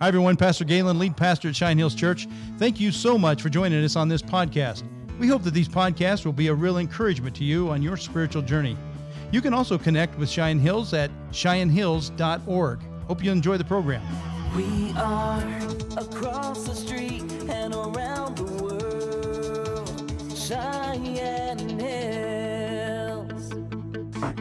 Hi, everyone. Pastor Galen, lead pastor at Cheyenne Hills Church. Thank you so much for joining us on this podcast. We hope that these podcasts will be a real encouragement to you on your spiritual journey. You can also connect with Cheyenne Hills at shinehills.org. Hope you enjoy the program. We are across the street and around the world. Cheyenne.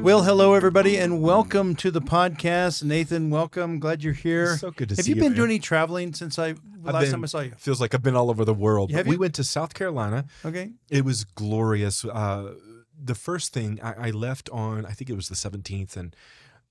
Well, hello, everybody, and welcome to the podcast. Nathan, welcome. Glad you're here. So good to Have see you Have you, been man. doing any traveling since I I've last been- time I saw you? Feels like I've been all over the world. Have But we you? went to South Carolina. Okay. It was glorious. Uh, the first thing I, I left on, I think it was the 17th, and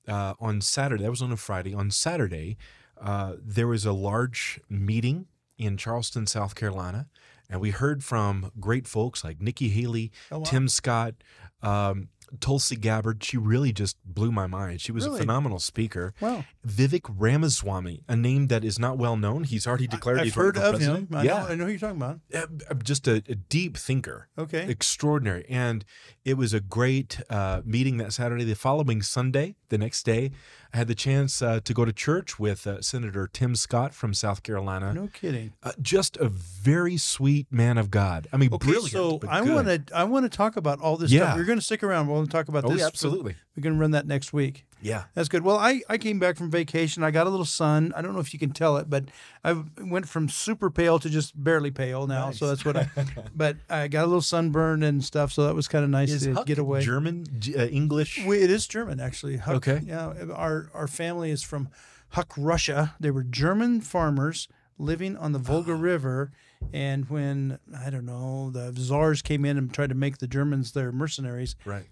uh, on Saturday, that was on a Friday. On Saturday, uh, there was a large meeting in Charleston, South Carolina, and we heard from great folks like Nikki Haley, Oh, wow. Tim Scott, um, Tulsi Gabbard. She really just blew my mind. She was Really? a phenomenal speaker. Wow. Vivek Ramaswamy, a name that is not well known. He's already declared I've he's heard of him. I, yeah, know, I know who you're talking about. Uh, just a, a deep thinker, Okay. extraordinary. And it was a great uh, meeting that Saturday. The following Sunday, the next day, I had the chance uh, to go to church with uh, Senator Tim Scott from South Carolina. No kidding. Uh, just a very sweet man of God. I mean, Okay, brilliant. so I want to I want to talk about all this Yeah. stuff. You're going to stick around. We'll talk about Oh, this. yeah, absolutely. We're going to run that next week. Yeah. That's good. Well, I, I came back from vacation. I got a little sun. I don't know if you can tell it, but I went from super pale to just barely pale now. So that's what I. but I got a little sunburn and stuff. So that was kind of nice Is to Huck get away. German, uh, English? We, it is German, actually. Huck, Okay. Yeah, our our family is from Huck, Russia. They were German farmers living on the Volga Ah. River, and when I don't know the czars came in and tried to make the Germans their mercenaries, right.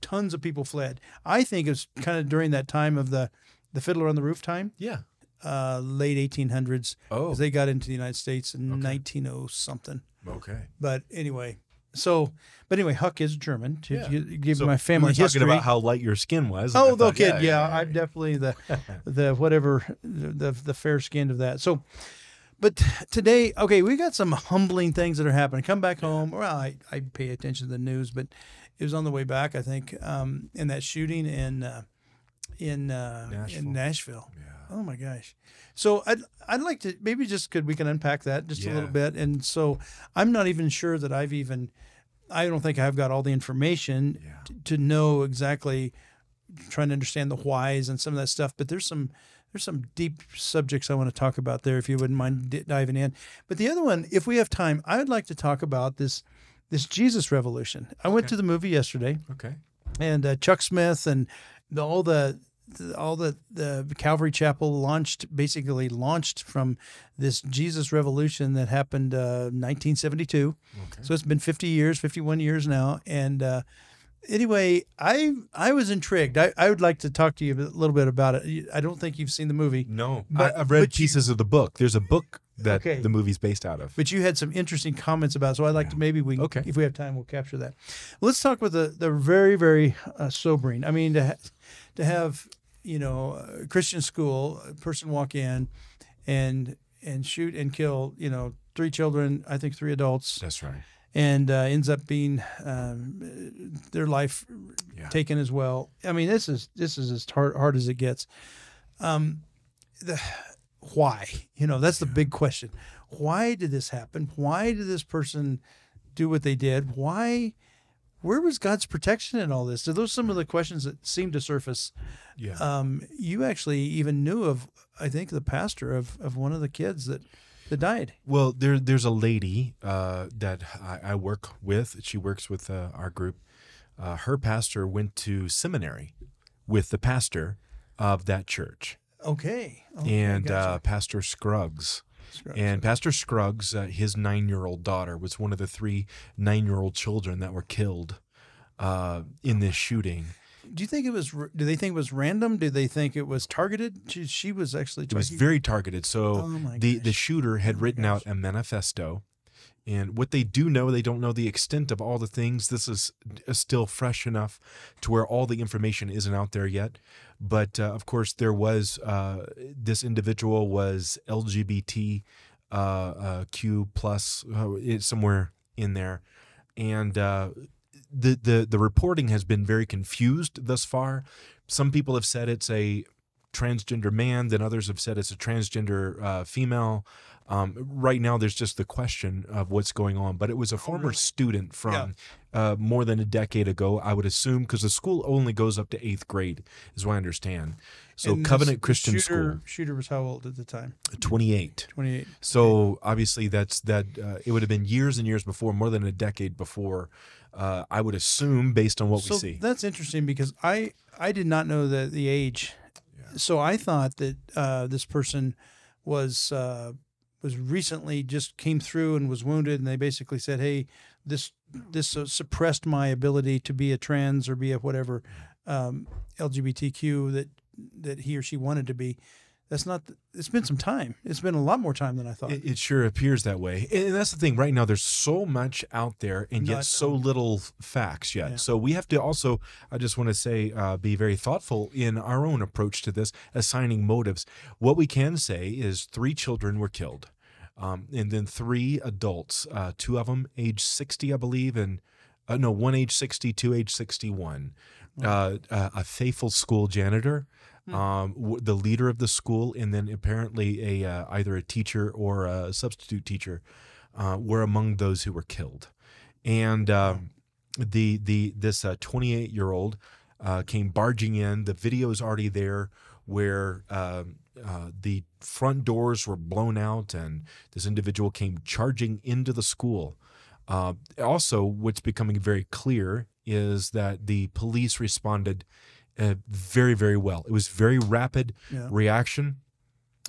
tons of people fled. I think it was kind of during that time of the the Fiddler on the Roof time, Yeah. uh, late 1800s. Oh. they got into the United States in Okay. 1900 something. Okay. But anyway, so but anyway, Huck is German. To Yeah. give So my family we were history. talking about how light your skin was. Oh, the kid, yeah, I'm definitely the the whatever the the fair skinned of that. So, but today, okay, we got some humbling things that are happening. Come back home. Well, I, I pay attention to the news, but it was on the way back. I think um, in that shooting in uh, in uh, Nashville. in Nashville. Yeah. Oh my gosh. So I'd I'd like to maybe just could we can unpack that just a little bit. And so I'm not even sure that I've even I don't think I've got all the information Yeah. to know exactly trying to understand the whys and some of that stuff. But there's some there's some deep subjects I want to talk about there if you wouldn't mind di- diving in. But the other one, if we have time, I would like to talk about this this Jesus revolution. I went to the movie yesterday Okay. and uh, Chuck Smith and the, all the, the all the the Calvary Chapel launched basically launched from this Jesus revolution that happened uh, 1972. Okay. So it's been 50 years, 51 years now, and uh, anyway, I I was intrigued. I, I would like to talk to you a little bit about it. I don't think you've seen the movie, No, But- I, I've read but you- pieces of the book. There's a book that Okay. the movie's based out of. but you had some interesting comments about. it, So I'd like to maybe we Okay. if we have time we'll capture that. Let's talk with the the very very uh, sobering. I mean to ha- to have you know a Christian school a person walk in and and shoot and kill you know three children I think three adults That's right. And uh, ends up being um, their life Yeah. taken as well. I mean this is this is as hard, hard as it gets. Um, the why you know that's the big question. Why did this happen? Why did this person do what they did? Why? Where was God's protection in all this? So those are some of the questions that seem to surface. Yeah. Um, you actually even knew of, I think, the pastor of, of one of the kids that that died. well, there there's a lady uh, that I, I work with. She works with uh, our group. Uh, her pastor went to seminary with the pastor of that church, Okay. Okay, and uh, gotcha. Pastor Scruggs. Scruggs, And Pastor Scruggs, uh, his nine-year-old daughter, was one of the three nine-year-old children that were killed uh, in this shooting. Do you think it was? Do they think it was random? Do they think it was targeted? She, she was actually. It was very targeted. So Oh the gosh. the shooter had Oh written gosh. out a manifesto, and what they do know, they don't know the extent of all the things. This is uh, still fresh enough to where all the information isn't out there yet. But uh, of course, there was uh, this individual was LGBT uh, uh, Q plus uh, it's somewhere in there, and uh, the the the reporting has been very confused thus far. Some people have said it's a transgender man. Then others have said it's a transgender uh, female. Um, right now, there's just the question of what's going on. But it was a former Oh, really? student from uh, more than a decade ago, I would assume, because the school only goes up to eighth grade, is what I understand. So And Covenant Christian shooter, School, Shooter was how old at the time? 28. 28. So obviously that's that uh, it would have been years and years before, more than a decade before. Uh, I would assume based on what so we see. that's interesting because I I did not know the the age, so I thought that uh, this person was uh, was recently just came through and was wounded, and they basically said, "Hey, this this uh, suppressed my ability to be a trans or be a whatever um, LGBTQ that that he or she wanted to be." That's not. It's been some time. It's been a lot more time than I thought. It, it sure appears that way, and that's the thing. Right now, there's so much out there, and yet Not so little facts yet. Yeah. So we have to also. I just want to say, uh, be very thoughtful in our own approach to this, assigning motives. What we can say is three children were killed, um, and then three adults. Uh, two of them, age 60, I believe, and uh, no, one age 60, two age 61. Uh, uh, a faithful school janitor, um, w- the leader of the school, and then apparently a uh, either a teacher or a substitute teacher uh, were among those who were killed. And um, the the this 28 year old uh, came barging in. The video is already there where um, uh, the front doors were blown out, and this individual came charging into the school. Uh, also, what's becoming very clear is that the police responded uh, very, very well. It was very rapid Yeah. reaction.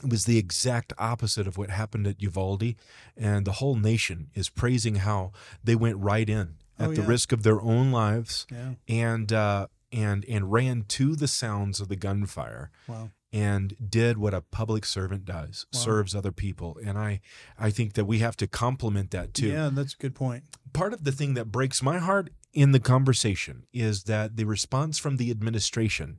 It was the exact opposite of what happened at Uvalde, and the whole nation is praising how they went right in at Oh, the risk of their own lives Yeah. and uh, and and ran to the sounds of the gunfire Wow. And did what a public servant does Wow. serves other people and i i think that we have to compliment that too Yeah, that's a good point. part of the thing that breaks my heart in the conversation is that the response from the administration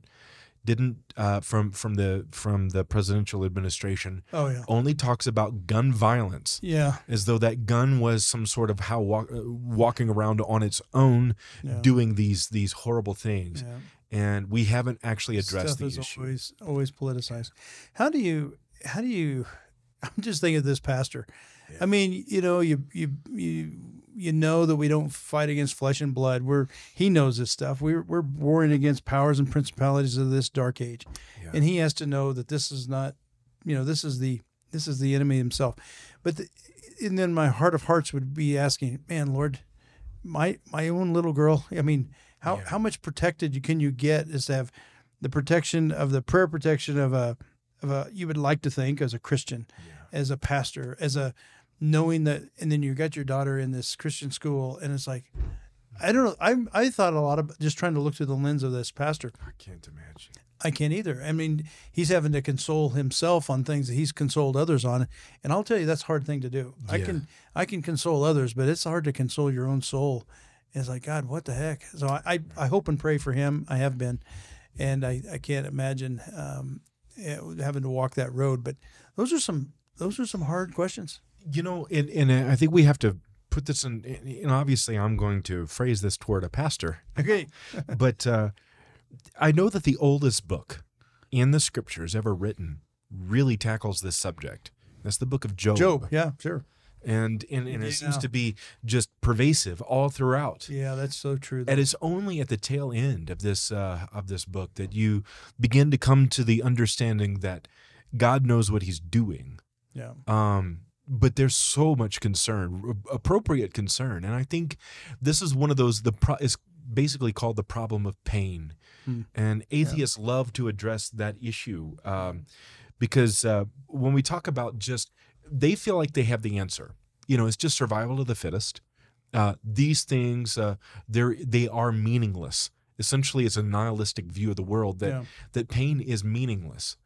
didn't uh, from from the from the presidential administration Oh yeah. only talks about gun violence Yeah. as though that gun was some sort of how walk, uh, walking around on its own Yeah. doing these these horrible things Yeah. And we haven't actually addressed Stuff the is issue always always politicized. How do you how do you I'm just thinking of this pastor. I mean, you know, you you you you know that we don't fight against flesh and blood. We're he knows this stuff. We're we're warring against powers and principalities of this dark age. Yeah. And he has to know that this is not, you know, this is the this is the enemy himself. But the, and then my heart of hearts would be asking, man, Lord, my my own little girl. I mean, how Yeah. how much protected can you get is to have the protection of the prayer protection of a of a you would like to think as a Christian, as a pastor, as a knowing that, and then you got your daughter in this Christian school, and it's like. I don't know. I I thought a lot of just trying to look through the lens of this pastor. i can't imagine I can't either. I mean, he's having to console himself on things that he's consoled others on, and I'll tell you that's a hard thing to do. I can I can console others, but it's hard to console your own soul. It's like God, what the heck? So I I, I hope and pray for him. I have been, and I I can't imagine um, eh, having to walk that road. But those are some those are some hard questions. you know and, and i think we have to put this in and obviously i'm going to phrase this toward a pastor Okay. but uh, i know that the oldest book in the scriptures ever written really tackles this subject that's the book of job Job. Yeah. Sure. And and, and it seems Yeah. to be just pervasive all throughout Yeah, that's so true. and it's only at the tail end of this uh, of this book that you begin to come to the understanding that God knows what He's doing. yeah. Um, but there's so much concern, appropriate concern, and I think this is one of those. The pro- is basically called the problem of pain, Hmm. and atheists love to address that issue um, because uh, when we talk about just, they feel like they have the answer. You know, it's just survival of the fittest. Uh, these things, uh, they're they are meaningless. Essentially, it's a nihilistic view of the world that Yeah. that pain is meaningless,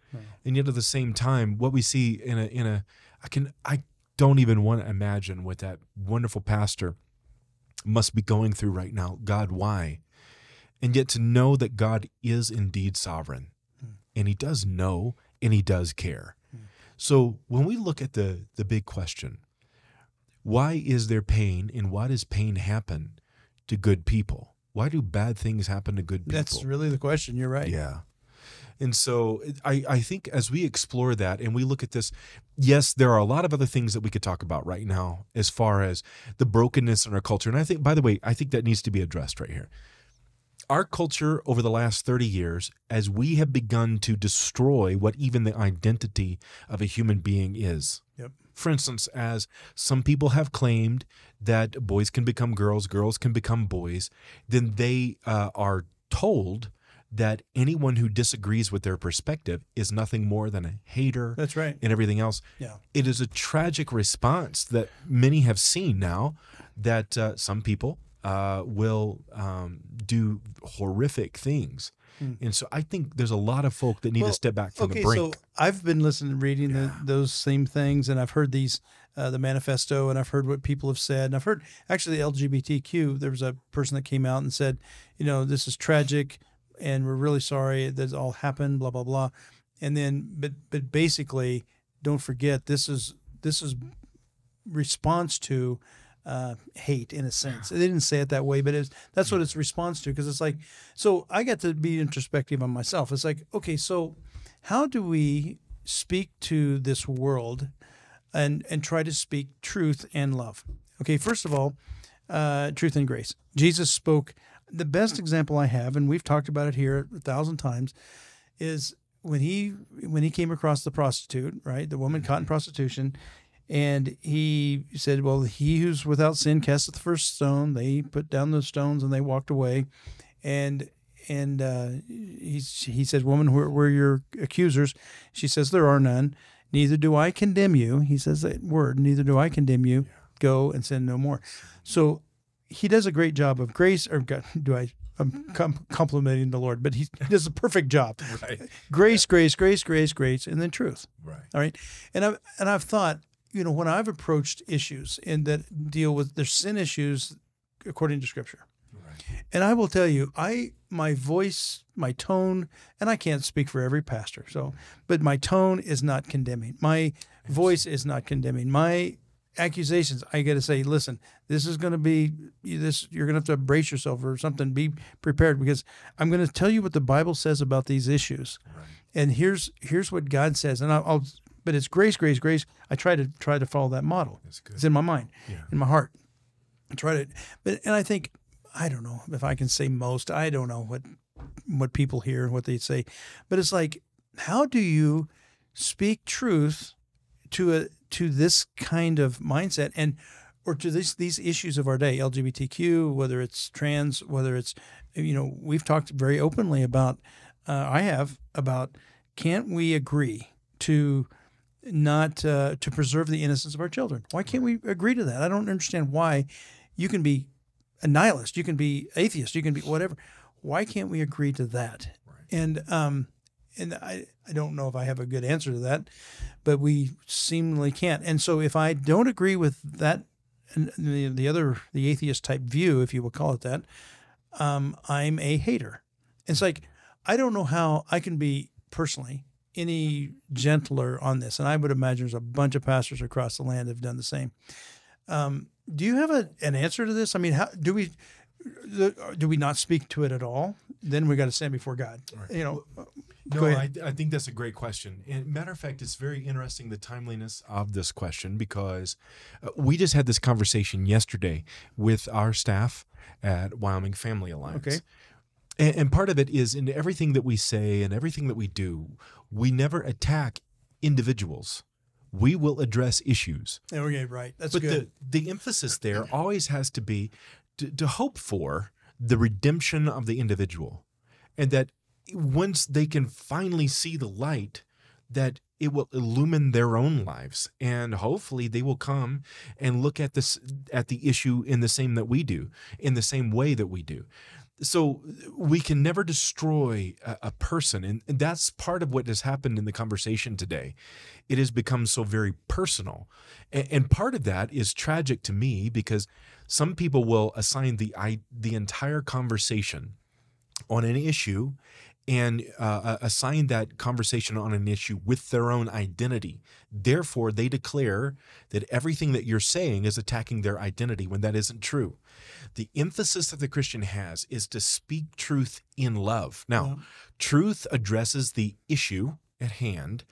and yet at the same time, what we see in a in a, I can I don't even want to imagine what that wonderful pastor must be going through right now. God, why? And yet to know that God is indeed sovereign, and He does know, and He does care. So when we look at the the big question, why is there pain, and why does pain happen to good people? Why do bad things happen to good people? That's really the question. You're right. Yeah. And so I, I think as we explore that and we look at this, yes, there are a lot of other things that we could talk about right now as far as the brokenness in our culture. And I think, by the way, I think that needs to be addressed right here. Our culture over the last 30 years, as we have begun to destroy what even the identity of a human being is. Yep. For instance, as some people have claimed that boys can become girls, girls can become boys, then they uh, are told that anyone who disagrees with their perspective is nothing more than a hater That's right. and everything else. Yeah. It is a tragic response that many have seen now that uh, some people uh, will um, do horrific things. And so I think there's a lot of folk that need. Well, to step back from okay, the brink. so I've been listening, reading the, those same things, and I've heard these, uh, the manifesto, and I've heard what people have said, and I've heard actually the LGBTQ. There was a person that came out and said, you know, this is tragic, and we're really sorry that all happened, blah blah blah, and then, but but basically, don't forget this is this is response to uh, hate in a sense. They didn't say it that way, but it's, that's what it's response to because it's like, so I got to be introspective on myself. It's like, okay, so how do we speak to this world and and try to speak truth and love? Okay, first of all, uh, truth and grace. Jesus spoke. The best example I have, and we've talked about it here a thousand times, is when he when he came across the prostitute, right, the woman caught in prostitution, and he said, "Well, he who's without sin casteth the first stone." They put down the stones and they walked away, and and uh, he he said, "Woman, where, where are your accusers?" She says, "There are none. Neither do I condemn you." He says that word. Neither do I condemn you. Go and sin no more. So he does a great job of grace. Or God, do I? I'm com- complimenting the Lord, but he does a perfect job. Right. Grace, grace, grace, grace, grace, and then truth. Right. All right. And I've and I've thought, you know, when I've approached issues and that deal with their sin issues according to scripture. And I will tell you, I my voice, my tone, and I can't speak for every pastor, so but my tone is not condemning. My voice is not condemning. My accusations, I got to say, listen, this is going to be this. You're going to have to brace yourself or something. Be prepared because I'm going to tell you what the Bible says about these issues. And here's here's what God says, and I'll, I'll but it's grace, grace, grace. I try to try to follow that model. It's in my mind, Yeah. in my heart. I try to, but and I think I don't know if I can say most. I don't know what what people hear and what they say, but it's like, how do you speak truth to a to this kind of mindset and or to this these issues of our day, LGBTQ, whether it's trans, whether it's you know, we've talked very openly about. Uh, I have about can't we agree to not uh, to preserve the innocence of our children? Why can't we agree to that? I don't understand why you can be a nihilist, you can be atheist, you can be whatever. Why can't we agree to that? And um, and I I don't know if I have a good answer to that, but we seemingly can't. And so if I don't agree with that, and the the other the atheist type view, if you will call it that, um, I'm a hater. It's like I don't know how I can be personally any gentler on this, and I would imagine there's a bunch of pastors across the land that have done the same. Um, do you have a, an answer to this? I mean, how do we do we not speak to it at all? Then we got to stand before God. You know, No. I, I think that's a great question. And matter of fact, it's very interesting the timeliness of this question because uh, we just had this conversation yesterday with our staff at Wyoming Family Alliance. Okay. And, and part of it is in everything that we say and everything that we do, we never attack individuals. We will address issues. okay, right. That's but good. the the emphasis there always has to be to, to hope for the redemption of the individual, and that once they can finally see the light, that it will illumine their own lives, and hopefully they will come and look at this at the issue in the same that we do, in the same way that we do. So we can never destroy a, a person, and, and that's part of what has happened in the conversation today. It has become so very personal, and, and part of that is tragic to me because some people will assign the I, the entire conversation on an issue and uh, assign that conversation on an issue with their own identity. Therefore, they declare that everything that you're saying is attacking their identity when that isn't true. The emphasis that the Christian has is to speak truth in love. Now, truth addresses the issue at hand,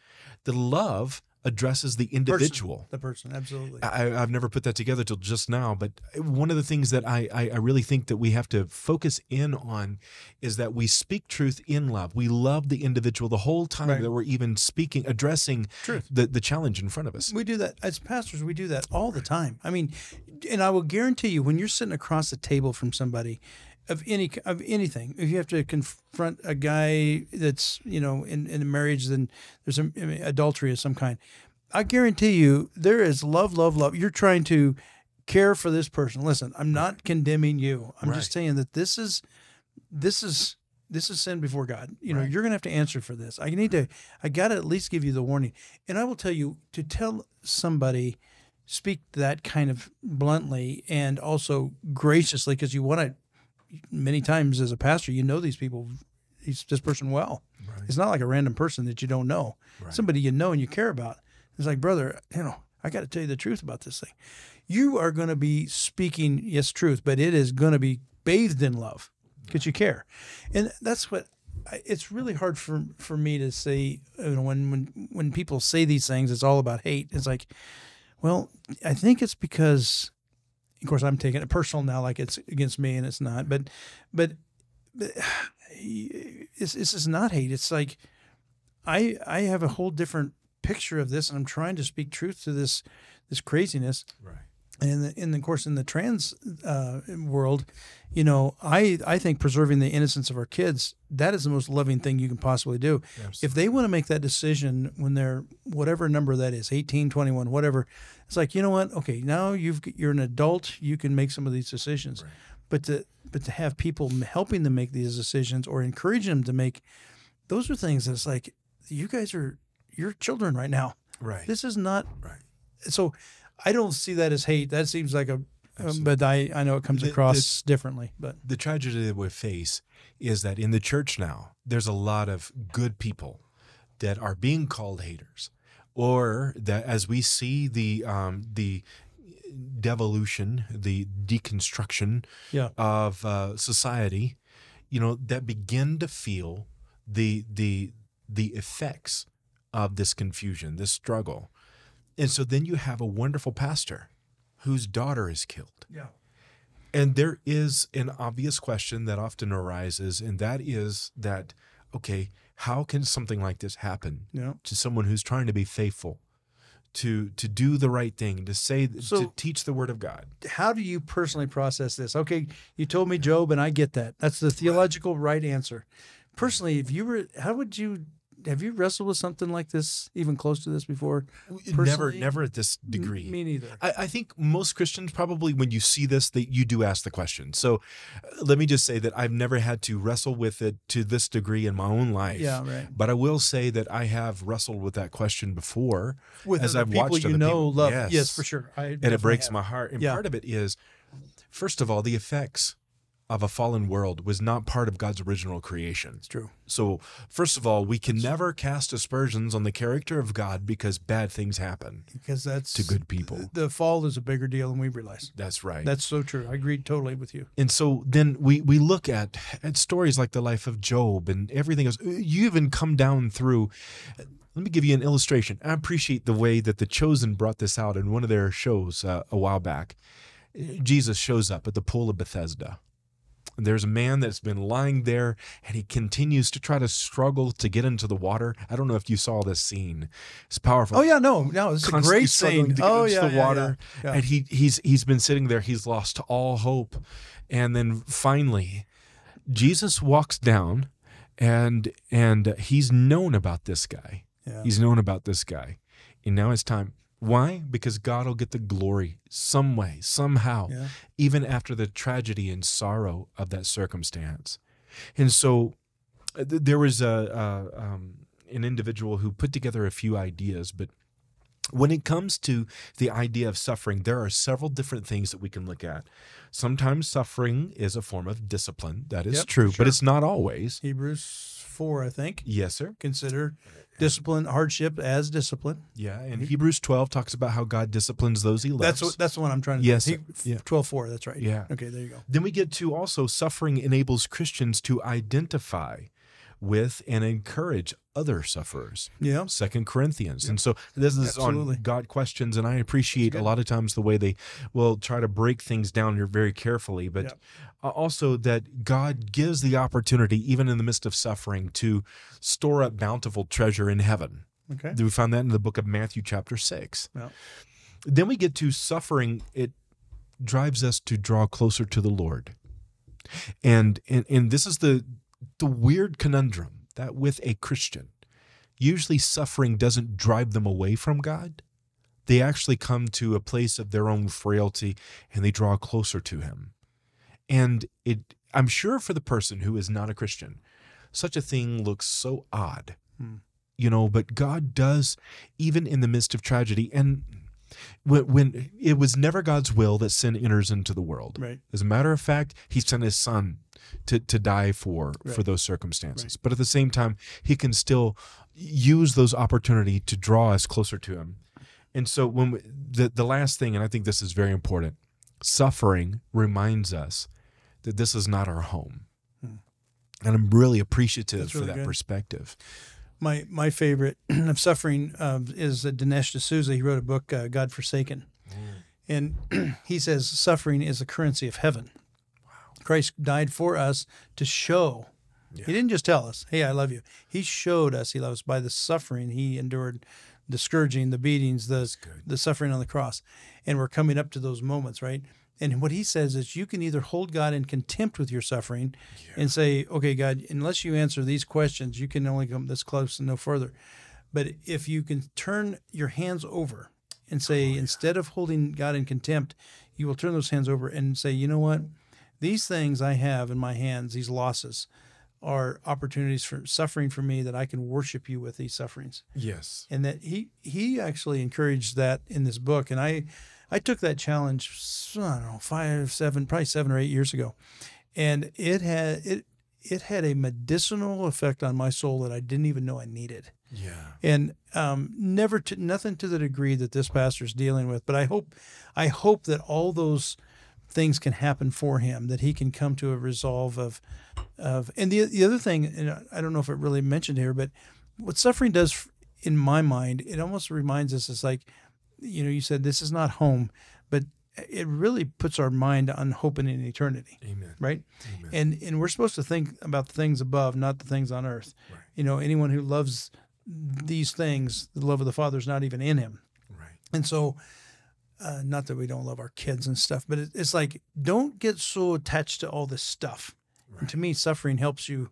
the love addresses the individual. The person, absolutely. I, I've never put that together till just now, but one of the things that I, I, I really think that we have to focus in on is that we speak truth in love. We love the individual the whole time Right. that we're even speaking, addressing Truth. the, the challenge in front of us. We do that as pastors. We do that all the time. I mean, and I will guarantee you, when you're sitting across the table from somebody of any of anything, if you have to confront a guy that's you know in, in a marriage, then there's a, I mean, adultery of some kind. I guarantee you, there is love, love, love. You're trying to care for this person. Listen, I'm not condemning you. I'm just saying that this is this is this is sin before God. You know, Right. you're gonna have to answer for this. I need to I gotta at least give you the warning. And I will tell you to tell somebody speak that kind of bluntly and also graciously because you want to many times as a pastor you know these people this person well. It's not like a random person that you don't know. Somebody you know and you care about. It's like brother you know i got to tell you the truth about this thing. You are going to be speaking yes truth but it is going to be bathed in love. Because you care? And that's what I- it's really hard for for me to say you know when when when people say these things it's all about hate. It's like well i think it's because of course i'm taking it personal now like it's against me and it's not but but, but this is not hate it's like i i have a whole different picture of this and i'm trying to speak truth to this this craziness Right. And in the, in the of course in the trans uh, world, you know, I I think preserving the innocence of our kids that is the most loving thing you can possibly do. If they want to make that decision when they're whatever number that is, 18, 21, whatever, it's like, you know what? Okay, now you've you're an adult, you can make some of these decisions. But to but to have people helping them make these decisions or encouraging them to make those are things that's like you guys are you're children right now. Right. This is not Right. so I don't see that as hate. That seems like a, um, but I, I know it comes The- across differently. But the tragedy that we face is that in the church now, there's a lot of good people that are being called haters, or that as we see the um, the devolution, the deconstruction yeah, of uh, society, you know, that begin to feel the the the effects of this confusion, this struggle, and so then you have a wonderful pastor whose daughter is killed. yeah, And there is an obvious question that often arises, and that is that, okay, how can something like this happen yeah. to someone who's trying to be faithful, to to do the right thing, to say, So- to teach the word of God? How do you personally process this? Okay, you told me Job, and I get that. That's the theological right answer. Personally, if you were, how would you? Have you wrestled with something like this, even close to this before? Never, Personally, never at this degree. Me neither. I, I think most Christians probably, when you see this, that you do ask the question. So, uh, let me just say that I've never had to wrestle with it to this degree in my own life. Yeah, right. But I will say that I have wrestled with that question before, With as I've people watched you know, people. love. Yes. Yes, for sure. I and it breaks my heart. And Yeah. part of it is, first of all, the effects of a fallen world was not part of God's original creation. It's true. So, first of all, we can never cast aspersions on the character of God because bad things happen Because that's to good people. The fall is a bigger deal than we realize. That's right. That's so true. I agree totally with you. and so then we we look at at stories like the life of Job and everything else. You even come down through. Let me give you an illustration. I appreciate the way that the Chosen brought this out in one of their shows uh, a while back. Jesus shows up at the pool of Bethesda. There's a man that's been lying there and he continues to try to struggle to get into the water. I don't know if you saw this scene. It's powerful Oh yeah, no, no, it's a great scene. Oh yeah, the yeah, water, yeah, yeah. and he he's he's been sitting there. He's lost all hope, and then finally, Jesus walks down, and and he's known about this guy. Yeah. He's known about this guy, and now it's time. Why? Because God will get the glory some way, somehow, Yeah. even after the tragedy and sorrow of that circumstance. And so th- there was a, a um, an individual who put together a few ideas, but when it comes to the idea of suffering, there are several different things that we can look at. Sometimes suffering is a form of discipline. That is Yep, true, sure. but it's not always. Hebrews four, I think. Yes, sir. Consider discipline, hardship as discipline. Yeah, and Hebrews 12 talks about how God disciplines those he loves. That's what that's the one I'm trying to. Yes, He, yeah. Twelve four. That's right. Yeah. Okay, there you go. Then we get to also suffering enables Christians to identify with and encourage other sufferers. Yeah. Second Corinthians. And so this is Absolutely. on Got Questions, and I appreciate a lot of times the way they will try to break things down here very carefully, but Yep. uh, also that God gives the opportunity, even in the midst of suffering, to store up bountiful treasure in heaven. Okay. We found that in the book of Matthew, chapter six. Yeah. Then we get to suffering. It drives us to draw closer to the Lord, and and and this is the the weird conundrum that with a Christian, usually suffering doesn't drive them away from God. They actually come to a place of their own frailty and they draw closer to Him. And it, I'm sure for the person who is not a Christian, such a thing looks so odd Hmm. you know but god does even in the midst of tragedy and when, when it was never god's will that sin enters into the world Right. as a matter of fact he sent his son to, to die for for those circumstances. But at the same time he can still use those opportunity to draw us closer to him. And so when we, the the last thing and i think this is very important suffering reminds us that this is not our home. And i'm really appreciative That's for that good. perspective. My my favorite of suffering um, is uh, Dinesh D'Souza. He wrote a book, uh, God Forsaken, and he says suffering is the currency of heaven. Christ died for us to show. He didn't just tell us, "Hey, I love you." He showed us He loves us by the suffering He endured, the scourging, the beatings, the the suffering on the cross, and we're coming up to those moments, right? And what he says is, you can either hold God in contempt with your suffering, and say, "Okay, God, unless you answer these questions, you can only come this close and no further." But if you can turn your hands over and say, oh, instead of holding God in contempt, you will turn those hands over and say, you know what? These things I have in my hands, these losses, are opportunities for suffering for me that I can worship you with these sufferings. yes And that he he actually encouraged that in this book. And I I took that challenge, I don't know, five, seven, probably seven or eight years ago. And it had it it had a medicinal effect on my soul that I didn't even know I needed yeah and um, never to nothing to the degree that this pastor is dealing with. But I hope, I hope that all those things can happen for him, that he can come to a resolve of, of. And the the other thing, and I don't know if it really mentioned here, but what suffering does in my mind, it almost reminds us. It's like, you know, you said this is not home, but it really puts our mind on hoping in eternity amen right? Amen. And and we're supposed to think about the things above, not the things on earth. Right. You know, anyone who loves these things, the love of the Father is not even in him. right And so, uh, not that we don't love our kids and stuff, but it, it's like don't get so attached to all this stuff. And to me, suffering helps you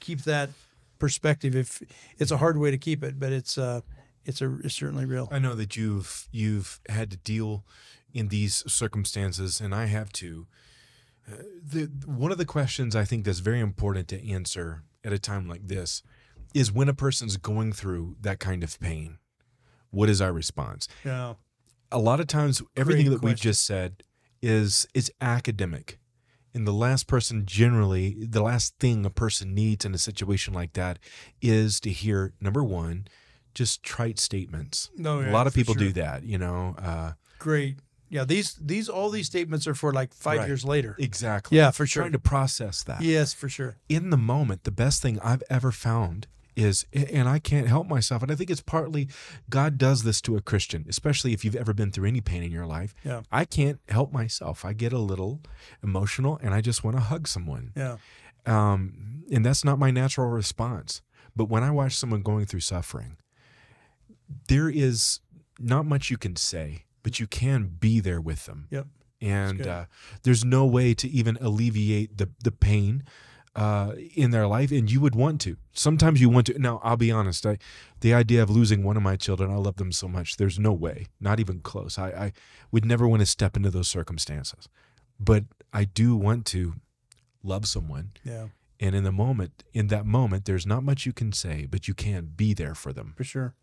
keep that perspective. If it's a hard way to keep it, but it's uh, it's a it's certainly real. I know that you've you've had to deal in these circumstances, and I have too. Uh, the one of the questions I think that's very important to answer at a time like this is when a person's going through that kind of pain. What is our response? Yeah. A lot of times, everything Great that we've just said is is academic, and the last person generally, the last thing a person needs in a situation like that is to hear number one, just trite statements. No, a yeah, lot of people do that, you know. Uh, Great. Yeah. These these all these statements are for like five Right. years later. exactly. Yeah, for sure. Trying to process that. Yes, for sure. In the moment, the best thing I've ever found is, and I can't help myself, and I think it's partly God does this to a Christian, especially if you've ever been through any pain in your life. Yeah. I can't help myself. I get a little emotional, and I just want to hug someone. Yeah. um, and that's not my natural response. But when I watch someone going through suffering, there is not much you can say, but you can be there with them. Yep. And uh, there's no way to even alleviate the the pain uh, in their life, and you would want to. Sometimes you want to. Now, I'll be honest. I, the idea of losing one of my children, I love them so much. There's no way, not even close. I, I would never want to step into those circumstances, but I do want to love someone Yeah. and in the moment, in that moment, there's not much you can say, but you can be there for them. For sure.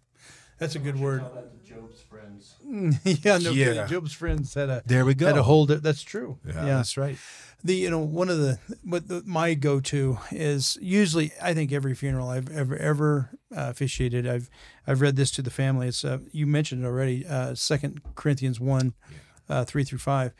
That's a good word. Tell that to Job's friend. friends. yeah, no Yeah. kidding. Job's friends had a There we go. had to hold it. That's true. yeah, that's right. the you know one of the what the, my go-to is usually I think every funeral I've ever ever uh, officiated I've I've read this to the family it's uh, you mentioned it already uh, Second Corinthians one uh, three through five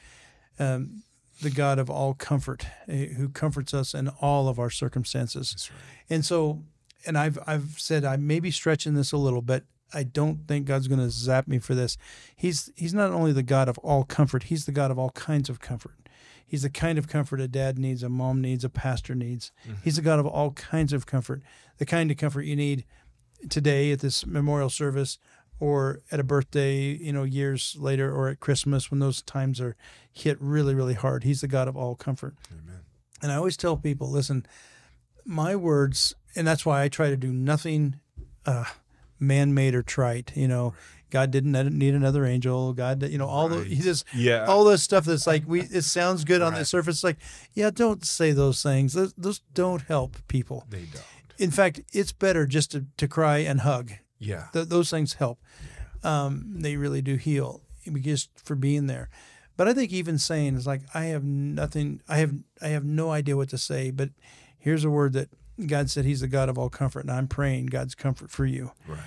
um, the God of all comfort eh, who comforts us in all of our circumstances That's right. and so and I've I've said I may be stretching this a little but I don't think God's going to zap me for this he's he's not only the God of all comfort he's the God of all kinds of comfort He's the kind of comfort a dad needs, a mom needs, a pastor needs. He's the God of all kinds of comfort, the kind of comfort you need today at this memorial service or at a birthday, you know, years later or at Christmas when those times are hit really, really hard. He's the God of all comfort. Amen. And I always tell people, listen, my words, and that's why I try to do nothing uh, man-made or trite. You know, God didn't need another angel. God, you know, all the he just Yeah. all this stuff that's like we it sounds good on the surface. Like, yeah, don't say those things. Those, those don't help people. They don't. In fact, it's better just to, to cry and hug. Yeah. Th- those things help. Um, they really do heal just for being there. But I think even saying is like I have nothing. I have I have no idea what to say. But here's a word that God said He's the God of all comfort, and I'm praying God's comfort for you. right.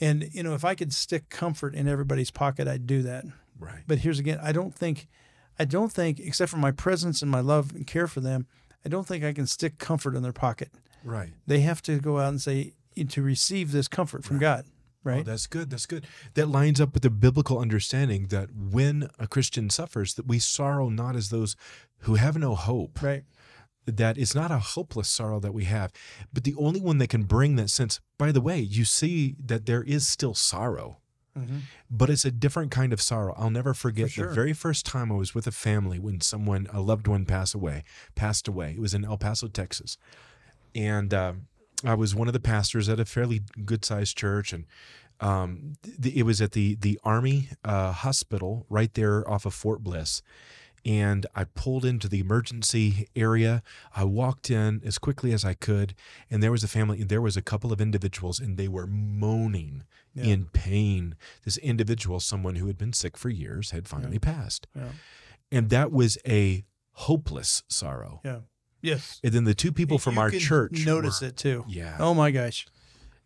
And you know, if I could stick comfort in everybody's pocket, I'd do that. Right. But here's again, I don't think, I don't think, except for my presence and my love and care for them, I don't think I can stick comfort in their pocket. Right. They have to go out and say to receive this comfort from God, Oh, right? that's good. That's good. That lines up with the biblical understanding that when a Christian suffers, that we sorrow not as those who have no hope. right. That it's not a hopeless sorrow that we have, but the only one that can bring that sense. By the way, you see that there is still sorrow, Mhm. but it's a different kind of sorrow. I'll never forget sure. the very first time I was with a family when someone, a loved one, passed away. Passed away. It was in El Paso, Texas, and um, I was one of the pastors at a fairly good sized church, and um, th- it was at the the Army uh, hospital right there off of Fort Bliss. And I pulled into the emergency area. I walked in as quickly as I could, and there was a family. There was a couple of individuals, and they were moaning Yeah. in pain. This individual, someone who had been sick for years, had finally passed, Yeah. and that was a hopeless sorrow. Yeah. Yes. And then the two people from You our church notice were- it too. Yeah. Oh my gosh.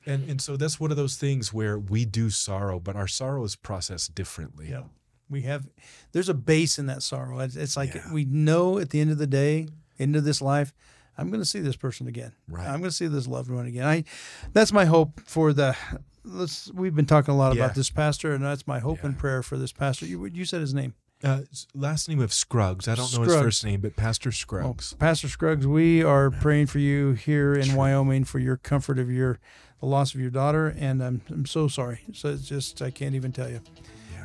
And and so that's one of those things where we do sorrow, but our sorrow is processed differently. Yeah. We have, there's a base in that sorrow. It's, it's like Yeah. we know at the end of the day, end of this life, I'm going to see this person again. Right. I'm going to see this loved one again. I, that's my hope for the. Let's. We've been talking a lot Yeah. about this pastor, and that's my hope and prayer for this pastor. You you said his name, Uh, last name of Scruggs. I don't know his first name, but Pastor Scruggs. Pastor Scruggs. We are praying for you here in Wyoming for your comfort of your the loss of your daughter, and I'm I'm so sorry. So it's just I can't even tell you.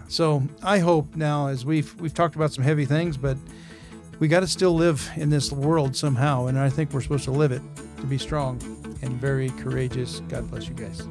So I hope now, as we've we've talked about some heavy things, but we got to still live in this world somehow, and I think we're supposed to live it to be strong and very courageous. God bless you guys.